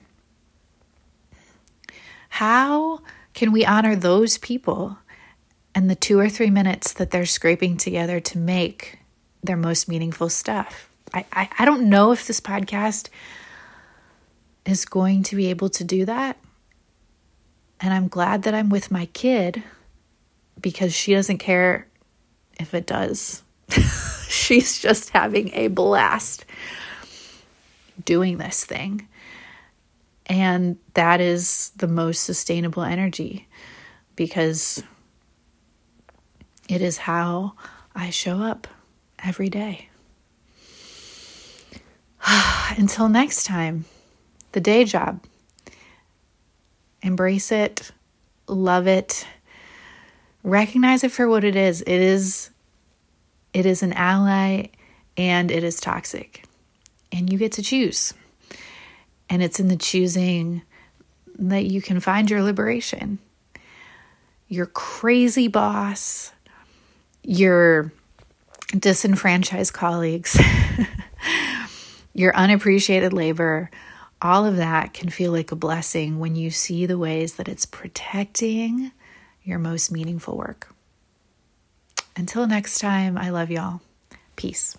A: How can we honor those people and the two or three minutes that they're scraping together to make their most meaningful stuff. I, I, I don't know if this podcast is going to be able to do that. And I'm glad that I'm with my kid because she doesn't care if it does. She's just having a blast doing this thing. And that is the most sustainable energy because it is how I show up every day. Until next time, the day job. Embrace it, love it, recognize it for what it is. It is it is an ally and it is toxic. And you get to choose. And it's in the choosing that you can find your liberation. Your crazy boss your disenfranchised colleagues, your unappreciated labor, all of that can feel like a blessing when you see the ways that it's protecting your most meaningful work. Until next time, I love y'all. Peace.